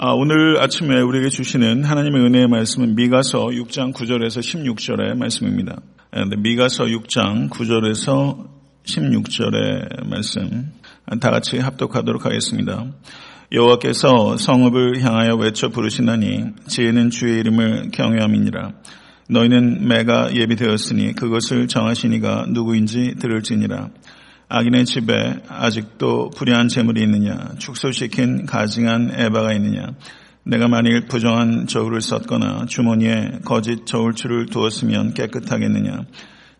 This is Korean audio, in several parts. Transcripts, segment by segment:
아, 오늘 아침에 우리에게 주시는 하나님의 은혜의 말씀은 미가서 6장 9절에서 16절의 말씀입니다. 아, 미가서 6장 9절에서 16절의 말씀 다 같이 합독하도록 하겠습니다. 여호와께서 성읍을 향하여 외쳐 부르시나니 지혜는 주의 이름을 경외함이니라. 너희는 매가 예비되었으니 그것을 정하시니가 누구인지 들을지니라. 악인의 집에 아직도 불의한 재물이 있느냐? 축소시킨 가증한 에바가 있느냐? 내가 만일 부정한 저울을 썼거나 주머니에 거짓 저울추를 두었으면 깨끗하겠느냐?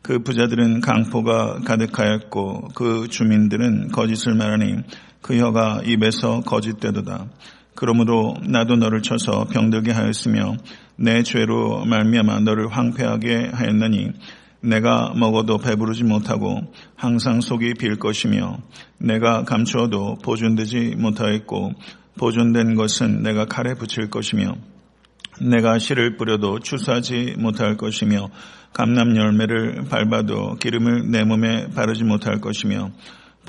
그 부자들은 강포가 가득하였고 그 주민들은 거짓을 말하니 그 혀가 입에서 거짓되도다. 그러므로 나도 너를 쳐서 병들게 하였으며 내 죄로 말미암아 너를 황폐하게 하였나니 내가 먹어도 배부르지 못하고 항상 속이 빌 것이며 내가 감추어도 보존되지 못하였고 보존된 것은 내가 칼에 붙일 것이며 내가 씨를 뿌려도 추수하지 못할 것이며 감남 열매를 밟아도 기름을 내 몸에 바르지 못할 것이며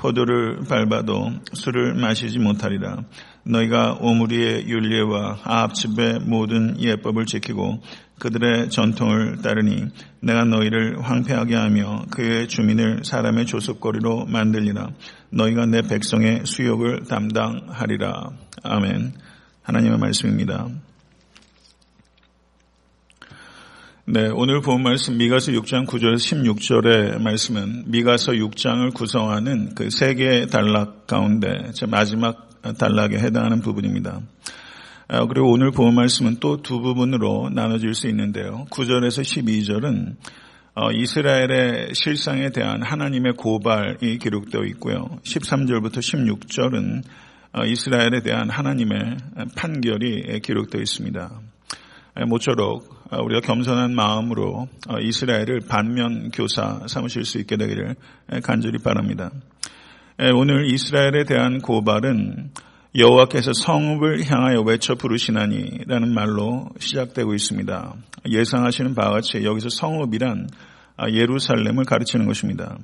포도를 밟아도 술을 마시지 못하리라. 너희가 오므리의 윤례와 아합집의 모든 예법을 지키고 그들의 전통을 따르니 내가 너희를 황폐하게 하며 그의 주민을 사람의 조속거리로 만들리라. 너희가 내 백성의 수욕을 담당하리라. 아멘. 하나님의 말씀입니다. 네, 오늘 본 말씀 미가서 6장 9절에서 16절의 말씀은 미가서 6장을 구성하는 그 세 개의 단락 가운데 마지막 단락에 해당하는 부분입니다. 아, 그리고 오늘 본 말씀은 또 두 부분으로 나눠질 수 있는데요. 9절에서 12절은 어, 이스라엘의 실상에 대한 하나님의 고발이 기록되어 있고요. 13절부터 16절은 어, 이스라엘에 대한 하나님의 판결이 기록되어 있습니다. 모쪼록 어, 우리가 겸손한 마음으로 이스라엘을 반면 교사 삼으실 수 있게 되기를 간절히 바랍니다. 오늘 이스라엘에 대한 고발은 여호와께서 성읍을 향하여 외쳐 부르시나니라는 말로 시작되고 있습니다. 예상하시는 바와 같이 여기서 성읍이란 예루살렘을 가르치는 것입니다.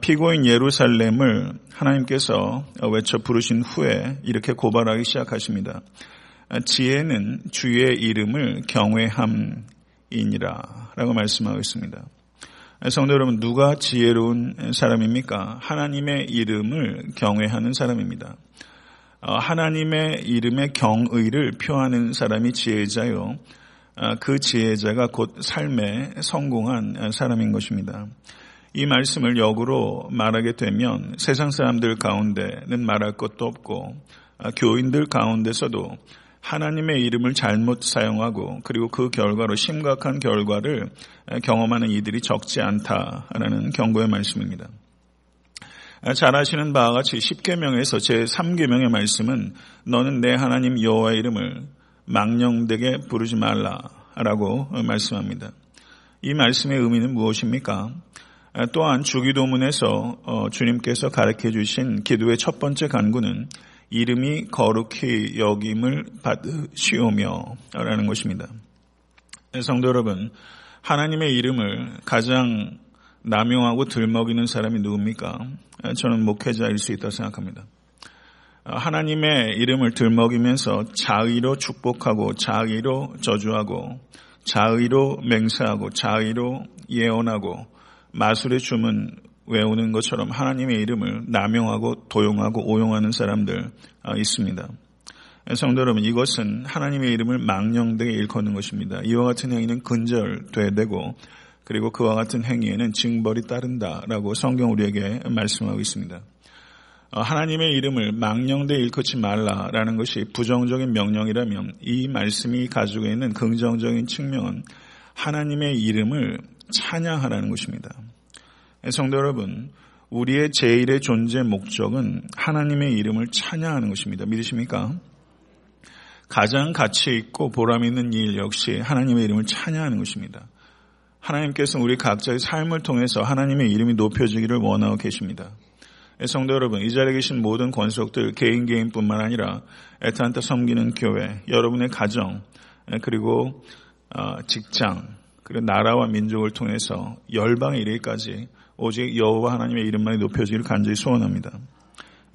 피고인 예루살렘을 하나님께서 외쳐 부르신 후에 이렇게 고발하기 시작하십니다. 지혜는 주의 이름을 경외함이니라 라고 말씀하고 있습니다. 성도 여러분, 누가 지혜로운 사람입니까? 하나님의 이름을 경외하는 사람입니다. 어, 하나님의 이름의 경의를 표하는 사람이 지혜자요. 어, 그 지혜자가 곧 삶에 성공한 사람인 것입니다. 이 말씀을 역으로 말하게 되면 세상 사람들 가운데는 말할 것도 없고 어, 교인들 가운데서도 하나님의 이름을 잘못 사용하고 그리고 그 결과로 심각한 결과를 경험하는 이들이 적지 않다라는 경고의 말씀입니다. 잘 아시는 바와 같이 10계명에서 제3계명의 말씀은 너는 내 하나님 여호와의 이름을 망령되게 부르지 말라라고 말씀합니다. 이 말씀의 의미는 무엇입니까? 또한 주기도문에서 어, 주님께서 가르쳐 주신 기도의 첫 번째 간구는 이름이 거룩히 여김을 받으시오며 라는 것입니다. 성도 여러분, 하나님의 이름을 가장 남용하고 들먹이는 사람이 누굽니까? 저는 목회자일 수 있다고 생각합니다. 하나님의 이름을 들먹이면서 자의로 축복하고 자의로 저주하고 자의로 맹세하고 자의로 예언하고 마술의 주문 외우는 것처럼 하나님의 이름을 남용하고 도용하고 오용하는 사람들 있습니다. 성도 여러분, 이것은 하나님의 이름을 망령되게 일컫는 것입니다. 이와 같은 행위는 근절돼야 되고 그리고 그와 같은 행위에는 징벌이 따른다라고 성경 우리에게 말씀하고 있습니다. 어, 하나님의 이름을 망령되 일컫지 말라라는 것이 부정적인 명령이라면 이 말씀이 가지고 있는 긍정적인 측면은 하나님의 이름을 찬양하라는 것입니다. 성도 여러분, 우리의 제일의 존재 목적은 하나님의 이름을 찬양하는 것입니다. 믿으십니까? 가장 가치 있고 보람 있는 일 역시 하나님의 이름을 찬양하는 것입니다. 하나님께서는 우리 각자의 삶을 통해서 하나님의 이름이 높여지기를 원하고 계십니다. 성도 여러분, 이 자리에 계신 모든 권속들 개인 개인뿐만 아니라 애타한테 섬기는 교회, 여러분의 가정, 그리고 어, 직장, 그리고 나라와 민족을 통해서 열방에 이르기까지 오직 여호와 하나님의 이름만이 높여지기를 간절히 소원합니다.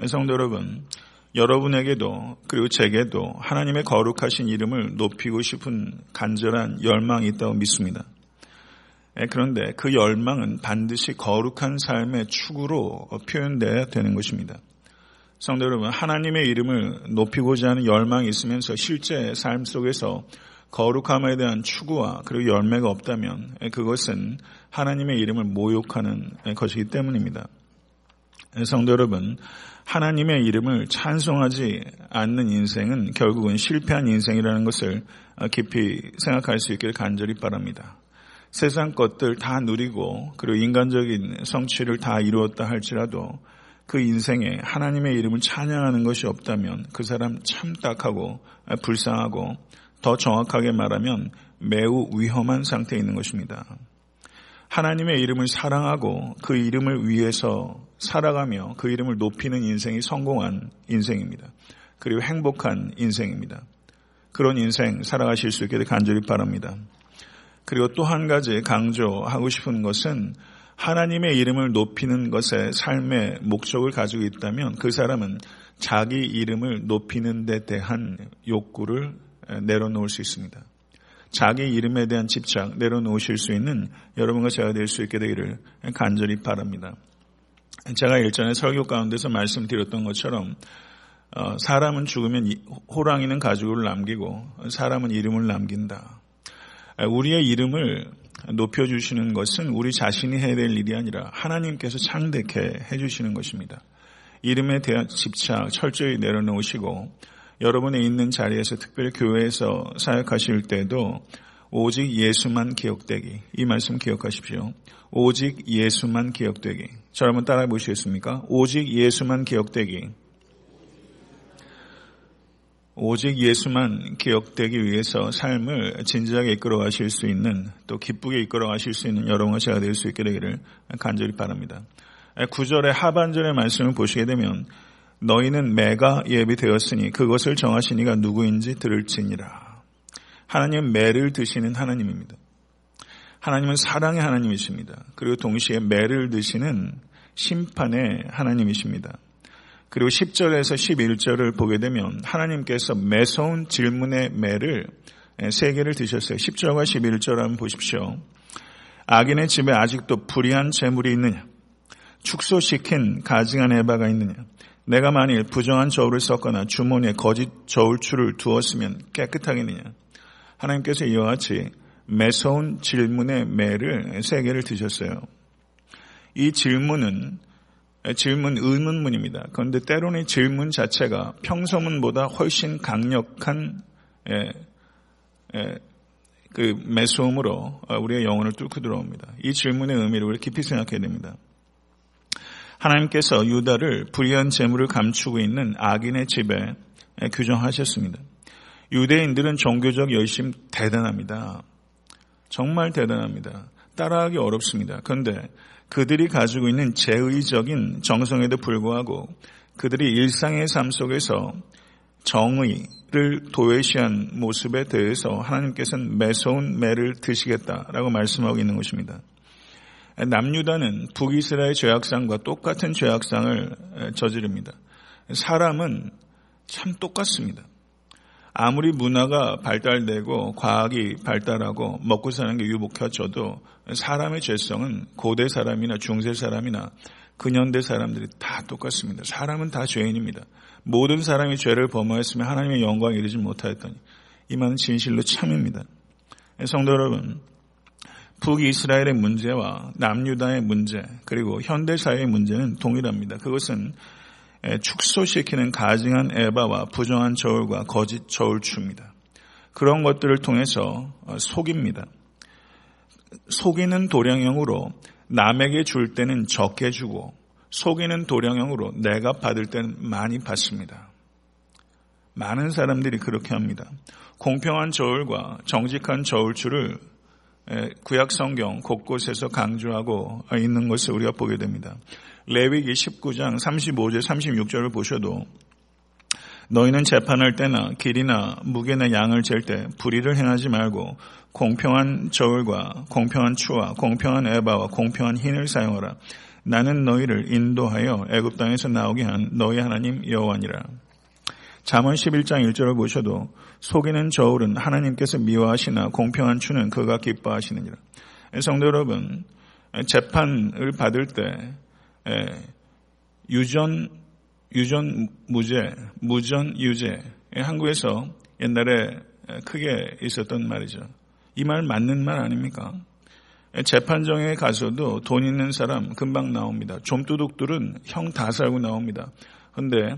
성도 여러분, 여러분에게도 그리고 제게도 하나님의 거룩하신 이름을 높이고 싶은 간절한 열망이 있다고 믿습니다. 예, 그런데 그 열망은 반드시 거룩한 삶의 축으로 표현되어야 되는 것입니다. 성도 여러분, 하나님의 이름을 높이고자 하는 열망이 있으면서 실제 삶 속에서 거룩함에 대한 추구와 그리고 열매가 없다면 그것은 하나님의 이름을 모욕하는 것이기 때문입니다. 성도 여러분, 하나님의 이름을 찬송하지 않는 인생은 결국은 실패한 인생이라는 것을 깊이 생각할 수 있기를 간절히 바랍니다. 세상 것들 다 누리고 그리고 인간적인 성취를 다 이루었다 할지라도 그 인생에 하나님의 이름을 찬양하는 것이 없다면 그 사람 참 딱하고 불쌍하고 더 정확하게 말하면 매우 위험한 상태에 있는 것입니다. 하나님의 이름을 사랑하고 그 이름을 위해서 살아가며 그 이름을 높이는 인생이 성공한 인생입니다. 그리고 행복한 인생입니다. 그런 인생 살아가실 수 있게 간절히 바랍니다. 그리고 또 한 가지 강조하고 싶은 것은 하나님의 이름을 높이는 것에 삶의 목적을 가지고 있다면 그 사람은 자기 이름을 높이는 데 대한 욕구를 내려놓을 수 있습니다. 자기 이름에 대한 집착 내려놓으실 수 있는 여러분과 제가 될 수 있게 되기를 간절히 바랍니다. 제가 일전에 설교 가운데서 말씀드렸던 것처럼 어, 사람은 죽으면 호랑이는 가죽을 남기고 사람은 이름을 남긴다. 우리의 이름을 높여주시는 것은 우리 자신이 해야 될 일이 아니라 하나님께서 창대케 해주시는 것입니다. 이름에 대한 집착 철저히 내려놓으시고 여러분이 있는 자리에서 특별히 교회에서 사역하실 때도 오직 예수만 기억되기. 이 말씀 기억하십시오. 오직 예수만 기억되기. 저 여러분 따라해 보시겠습니까? 오직 예수만 기억되기. 오직 예수만 기억되기 위해서 삶을 진지하게 이끌어 가실 수 있는 또 기쁘게 이끌어 가실 수 있는 여러분과 제가 될 수 있게 되기를 간절히 바랍니다. 구절의 하반절의 말씀을 보시게 되면 너희는 매가 예비되었으니 그것을 정하시니가 누구인지 들을지니라. 하나님은 매를 드시는 하나님입니다. 하나님은 사랑의 하나님이십니다. 그리고 동시에 매를 드시는 심판의 하나님이십니다. 그리고 10절에서 11절을 보게 되면 하나님께서 매서운 질문의 매를 세 개를 드셨어요. 10절과 11절 한번 보십시오. 악인의 집에 아직도 불의한 재물이 있느냐? 축소시킨 가증한 에바가 있느냐? 내가 만일 부정한 저울을 썼거나 주머니에 거짓 저울추를 두었으면 깨끗하겠느냐. 하나님께서 이와 같이 매서운 질문의 매를 세 개를 드셨어요. 이 질문은 질문 의문문입니다. 그런데 때로는 질문 자체가 평소문보다 훨씬 강력한 예, 예, 그 매소음으로 우리의 영혼을 뚫고 들어옵니다. 이 질문의 의미를 우리 깊이 생각해야 됩니다. 하나님께서 유다를 불의한 재물을 감추고 있는 악인의 집에 규정하셨습니다. 유대인들은 종교적 열심 대단합니다. 정말 대단합니다. 따라하기 어렵습니다. 그런데 그들이 가지고 있는 제의적인 정성에도 불구하고 그들이 일상의 삶 속에서 정의를 도외시한 모습에 대해서 하나님께서는 매서운 매를 드시겠다라고 말씀하고 있는 것입니다. 남유다는 북이스라엘 죄악상과 똑같은 죄악상을 저지릅니다. 사람은 참 똑같습니다. 아무리 문화가 발달되고 과학이 발달하고 먹고 사는 게 유복해져도 사람의 죄성은 고대 사람이나 중세 사람이나 근현대 사람들이 다 똑같습니다. 사람은 다 죄인입니다. 모든 사람이 죄를 범하였으면 하나님의 영광에 이르지 못하였더니 이 말은 진실로 참입니다. 성도 여러분, 북이스라엘의 문제와 남유다의 문제 그리고 현대사회의 문제는 동일합니다. 그것은 축소시키는 가증한 에바와 부정한 저울과 거짓 저울추입니다. 그런 것들을 통해서 어, 속입니다. 속이는 도량형으로 남에게 줄 때는 적게 주고 속이는 도량형으로 내가 받을 때는 많이 받습니다. 많은 사람들이 그렇게 합니다. 공평한 저울과 정직한 저울추를 구약 성경 곳곳에서 강조하고 있는 것을 우리가 보게 됩니다. 레위기 19장 35절 36절을 보셔도 너희는 재판할 때나 길이나 무게나 양을 잴 때 불의를 행하지 말고 공평한 저울과 공평한 추와 공평한 에바와 공평한 흰을 사용하라. 나는 너희를 인도하여 애굽 땅에서 나오게 한 너희 하나님 여호와니라. 잠언 11장 1절을 보셔도 속이는 저울은 하나님께서 미워하시나 공평한 추는 그가 기뻐하시느니라. 성도 여러분, 재판을 받을 때 유전 유전 무죄, 무전 유죄 한국에서 옛날에 크게 있었던 말이죠. 이 말 맞는 말 아닙니까? 재판정에 가서도 돈 있는 사람 금방 나옵니다. 좀도둑들은 형 다 살고 나옵니다. 근데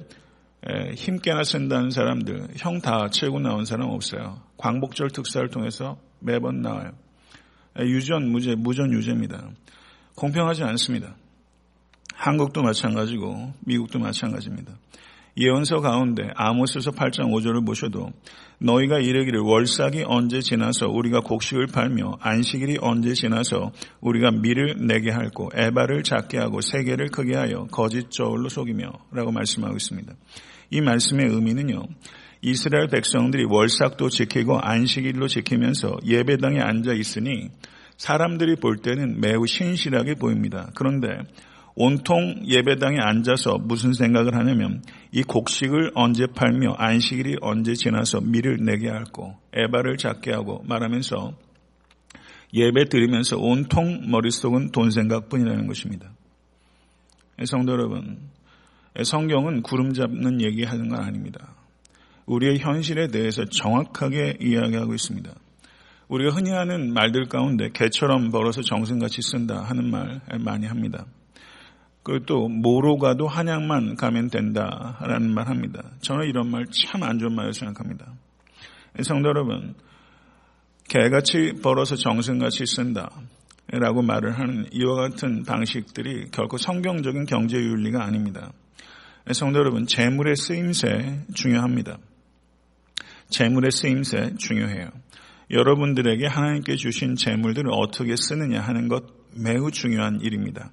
힘께나 쓴다는 사람들 형다 채고 나온 사람 없어요. 광복절 특사를 통해서 매번 나와요. 유전 무죄, 무전 유죄입니다. 공평하지 않습니다. 한국도 마찬가지고 미국도 마찬가지입니다. 예언서 가운데 아모스서 8장 5절을 보셔도 너희가 이르기를 월삭이 언제 지나서 우리가 곡식을 팔며 안식일이 언제 지나서 우리가 밀을 내게 할고 에바를 작게 하고 세계를 크게 하여 거짓 저울로 속이며 라고 말씀하고 있습니다. 이 말씀의 의미는요. 이스라엘 백성들이 월삭도 지키고 안식일로 지키면서 예배당에 앉아 있으니 사람들이 볼 때는 매우 신실하게 보입니다. 그런데 온통 예배당에 앉아서 무슨 생각을 하냐면 이 곡식을 언제 팔며 안식일이 언제 지나서 밀을 내게 할고 에바를 작게 하고 말하면서 예배 드리면서 온통 머릿속은 돈 생각뿐이라는 것입니다. 성도 여러분, 성경은 구름 잡는 얘기하는 건 아닙니다. 우리의 현실에 대해서 정확하게 이야기하고 있습니다. 우리가 흔히 하는 말들 가운데 개처럼 벌어서 정승같이 쓴다 하는 말 많이 합니다. 그리고 또 모로 가도 한약만 가면 된다라는 말 합니다. 저는 이런 말 참 안 좋은 말이라고 생각합니다. 성도 여러분, 개같이 벌어서 정승같이 쓴다. 라고 말을 하는 이와 같은 방식들이 결코 성경적인 경제 윤리가 아닙니다. 성도 여러분, 재물의 쓰임새 중요합니다. 재물의 쓰임새 중요해요. 여러분들에게 하나님께 주신 재물들을 어떻게 쓰느냐 하는 것 매우 중요한 일입니다.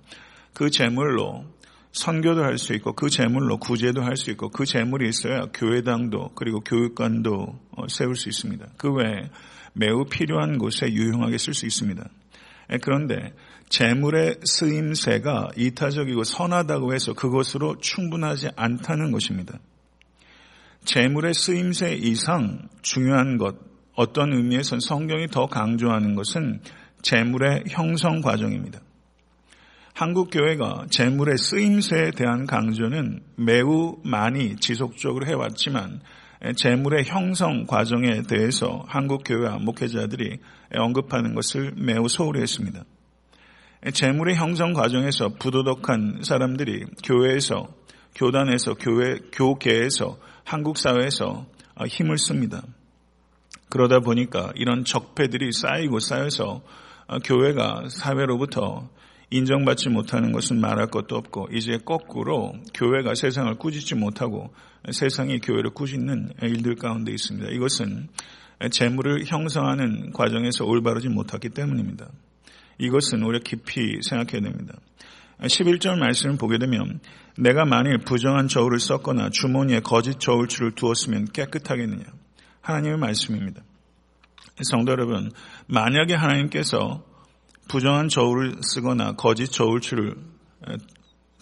그 재물로 선교도 할 수 있고 그 재물로 구제도 할 수 있고 그 재물이 있어야 교회당도 그리고 교육관도 어, 세울 수 있습니다. 그 외에 매우 필요한 곳에 유용하게 쓸 수 있습니다. 그런데 재물의 쓰임새가 이타적이고 선하다고 해서 그것으로 충분하지 않다는 것입니다. 재물의 쓰임새 이상 중요한 것, 어떤 의미에선 성경이 더 강조하는 것은 재물의 형성 과정입니다. 한국 교회가 재물의 쓰임새에 대한 강조는 매우 많이 지속적으로 해왔지만 재물의 형성 과정에 대해서 한국 교회와 목회자들이 언급하는 것을 매우 소홀히 했습니다. 재물의 형성 과정에서 부도덕한 사람들이 교회에서 교단에서 교회 교계에서 한국 사회에서 힘을 씁니다. 그러다 보니까 이런 적폐들이 쌓이고 쌓여서 교회가 사회로부터 인정받지 못하는 것은 말할 것도 없고 이제 거꾸로 교회가 세상을 꾸짖지 못하고 세상이 교회를 꾸짖는 일들 가운데 있습니다. 이것은 재물을 형성하는 과정에서 올바르지 못했기 때문입니다. 이것은 우리가 깊이 생각해야 됩니다. 11절 말씀을 보게 되면 내가 만일 부정한 저울을 썼거나 주머니에 거짓 저울추를 두었으면 깨끗하겠느냐. 하나님의 말씀입니다. 성도 여러분, 만약에 하나님께서 부정한 저울을 쓰거나 거짓 저울추를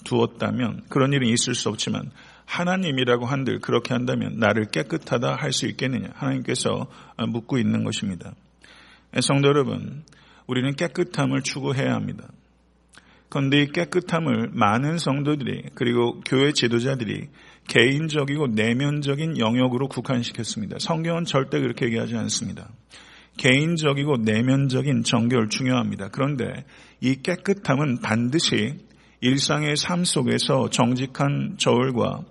두었다면 그런 일은 있을 수 없지만 하나님이라고 한들 그렇게 한다면 나를 깨끗하다 할 수 있겠느냐 하나님께서 묻고 있는 것입니다. 성도 여러분 우리는 깨끗함을 추구해야 합니다. 그런데 이 깨끗함을 많은 성도들이 그리고 교회 지도자들이 개인적이고 내면적인 영역으로 국한시켰습니다. 성경은 절대 그렇게 얘기하지 않습니다. 개인적이고 내면적인 정결 중요합니다. 그런데 이 깨끗함은 반드시 일상의 삶 속에서 정직한 저울과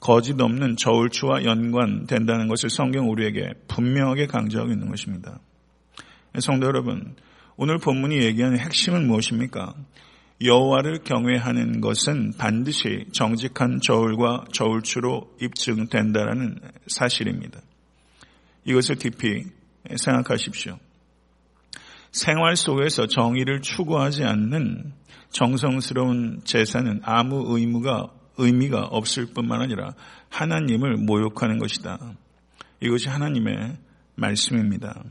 거짓 없는 저울추와 연관된다는 것을 성경 우리에게 분명하게 강조하고 있는 것입니다. 성도 여러분, 오늘 본문이 얘기하는 핵심은 무엇입니까? 여호와를 경외하는 것은 반드시 정직한 저울과 저울추로 입증된다라는 사실입니다. 이것을 깊이 생각하십시오. 생활 속에서 정의를 추구하지 않는 정성스러운 제사는 아무 의무가 의미가 없을 뿐만 아니라 하나님을 모욕하는 것이다. 이것이 하나님의 말씀입니다.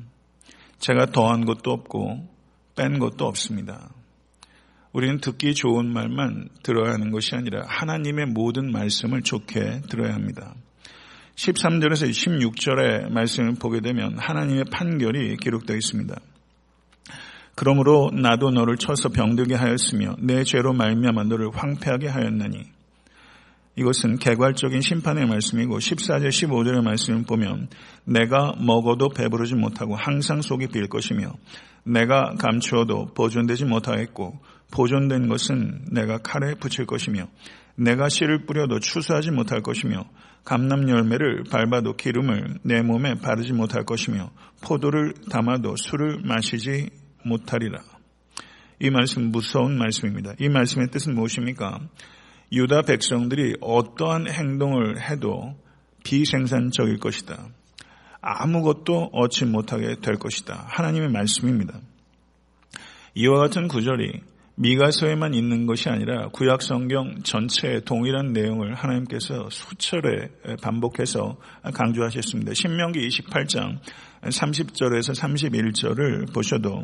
제가 더한 것도 없고 뺀 것도 없습니다. 우리는 듣기 좋은 말만 들어야 하는 것이 아니라 하나님의 모든 말씀을 좋게 들어야 합니다. 13절에서 16절의 말씀을 보게 되면 하나님의 판결이 기록되어 있습니다. 그러므로 나도 너를 쳐서 병들게 하였으며 내 죄로 말미암아 너를 황폐하게 하였나니 이것은 개괄적인 심판의 말씀이고 14절 15절의 말씀을 보면 내가 먹어도 배부르지 못하고 항상 속이 빌 것이며 내가 감추어도 보존되지 못하겠고 보존된 것은 내가 칼에 붙일 것이며 내가 씨를 뿌려도 추수하지 못할 것이며 감남 열매를 밟아도 기름을 내 몸에 바르지 못할 것이며 포도를 담아도 술을 마시지 못하리라. 이 말씀 무서운 말씀입니다. 이 말씀의 뜻은 무엇입니까? 유다 백성들이 어떠한 행동을 해도 비생산적일 것이다. 아무것도 얻지 못하게 될 것이다. 하나님의 말씀입니다. 이와 같은 구절이 미가서에만 있는 것이 아니라 구약 성경 전체의 동일한 내용을 하나님께서 수철에 반복해서 강조하셨습니다. 신명기 28장 30절에서 31절을 보셔도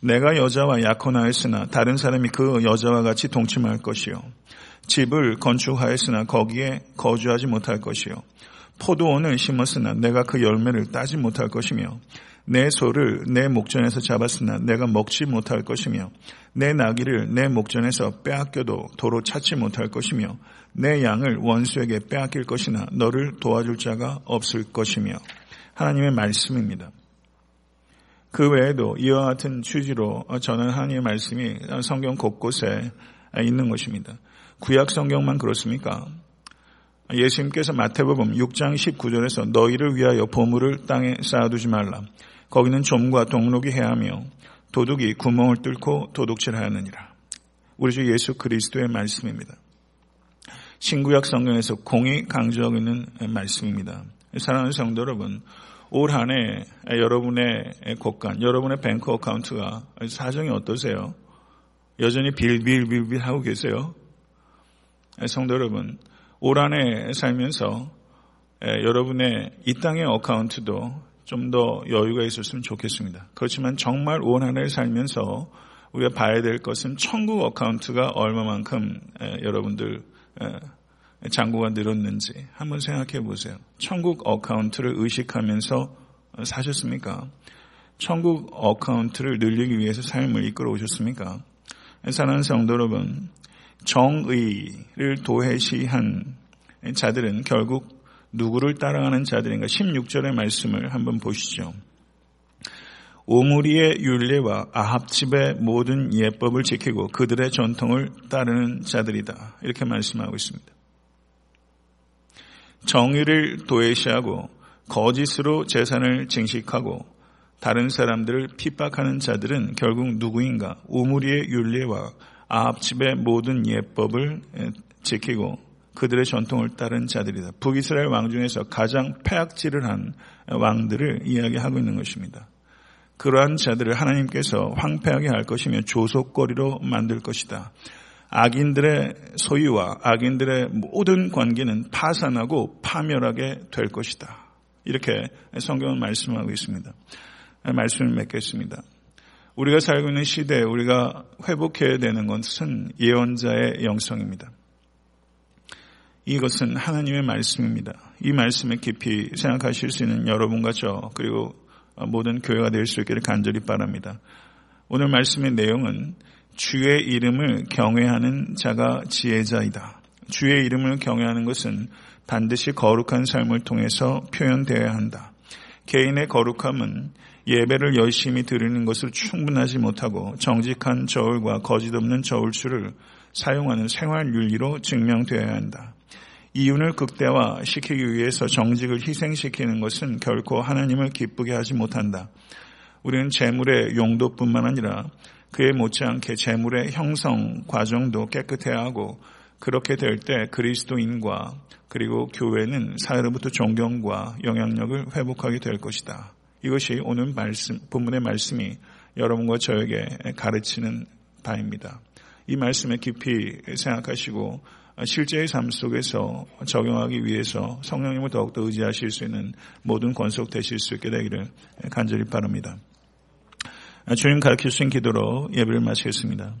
내가 여자와 약혼하였으나 다른 사람이 그 여자와 같이 동침할 것이요 집을 건축하였으나 거기에 거주하지 못할 것이요 포도원을 심었으나 내가 그 열매를 따지 못할 것이며 내 소를 내 목전에서 잡았으나 내가 먹지 못할 것이며 내 나귀를 내 목전에서 빼앗겨도 도로 찾지 못할 것이며 내 양을 원수에게 빼앗길 것이나 너를 도와줄 자가 없을 것이며 하나님의 말씀입니다. 그 외에도 이와 같은 취지로 저는 하나님의 말씀이 성경 곳곳에 있는 것입니다. 구약 성경만 그렇습니까? 예수님께서 마태복음 6장 19절에서 너희를 위하여 보물을 땅에 쌓아두지 말라. 거기는 좀과 동록이 해하며 도둑이 구멍을 뚫고 도둑질하였느니라. 우리 주 예수 그리스도의 말씀입니다. 신구약 성경에서 공히 강조하고 있는 말씀입니다. 사랑하는 성도 여러분, 올 한 해 여러분의 곳간, 여러분의 bank account가 사정이 어떠세요? 여전히 빌빌빌빌 하고 계세요? 성도 여러분, 올 한 해 살면서 여러분의 이 땅의 account도 좀 더 여유가 있었으면 좋겠습니다. 그렇지만 정말 올 한 해를 살면서 우리가 봐야 될 것은 천국 account가 얼마만큼 여러분들 잔고가 늘었는지 한번 생각해 보세요. 천국 account를 의식하면서 사셨습니까? 천국 account를 늘리기 위해서 삶을 이끌어 오셨습니까? 사랑하는 성도 여러분, 정의를 도외시한 자들은 결국 누구를 따라가는 자들인가 16절의 말씀을 한번 보시죠. 오므리의 윤례와 아합집의 모든 예법을 지키고 그들의 전통을 따르는 자들이다. 이렇게 말씀하고 있습니다. 정의를 도외시하고 거짓으로 재산을 증식하고 다른 사람들을 핍박하는 자들은 결국 누구인가? 오므리의 윤례와 아합집의 모든 예법을 지키고 그들의 전통을 따른 자들이다. 북이스라엘 왕 중에서 가장 폐악질을 한 왕들을 이야기하고 있는 것입니다. 그러한 자들을 하나님께서 황폐하게 할 것이며 조속거리로 만들 것이다. 악인들의 소유와 악인들의 모든 관계는 파산하고 파멸하게 될 것이다. 이렇게 성경은 말씀하고 있습니다. 말씀을 맺겠습니다. 우리가 살고 있는 시대에 우리가 회복해야 되는 것은 예언자의 영성입니다. 이것은 하나님의 말씀입니다. 이 말씀에 깊이 생각하실 수 있는 여러분과 저 그리고 모든 교회가 될 수 있기를 간절히 바랍니다. 오늘 말씀의 내용은 주의 이름을 경외하는 자가 지혜자이다. 주의 이름을 경외하는 것은 반드시 거룩한 삶을 통해서 표현되어야 한다. 개인의 거룩함은 예배를 열심히 드리는 것으로 충분하지 못하고 정직한 저울과 거짓 없는 저울수를 사용하는 생활 윤리로 증명되어야 한다. 이윤을 극대화시키기 위해서 정직을 희생시키는 것은 결코 하나님을 기쁘게 하지 못한다. 우리는 재물의 용도뿐만 아니라 그에 못지않게 재물의 형성 과정도 깨끗해야 하고 그렇게 될 때 그리스도인과 그리고 교회는 사회로부터 존경과 영향력을 회복하게 될 것이다. 이것이 오늘 말씀, 본문의 말씀이 여러분과 저에게 가르치는 바입니다. 이 말씀에 깊이 생각하시고 실제의 삶 속에서 적용하기 위해서 성령님을 더욱더 의지하실 수 있는 모든 권속 되실 수 있게 되기를 간절히 바랍니다. 주님 가르쳐 주신 기도로 예배를 마치겠습니다.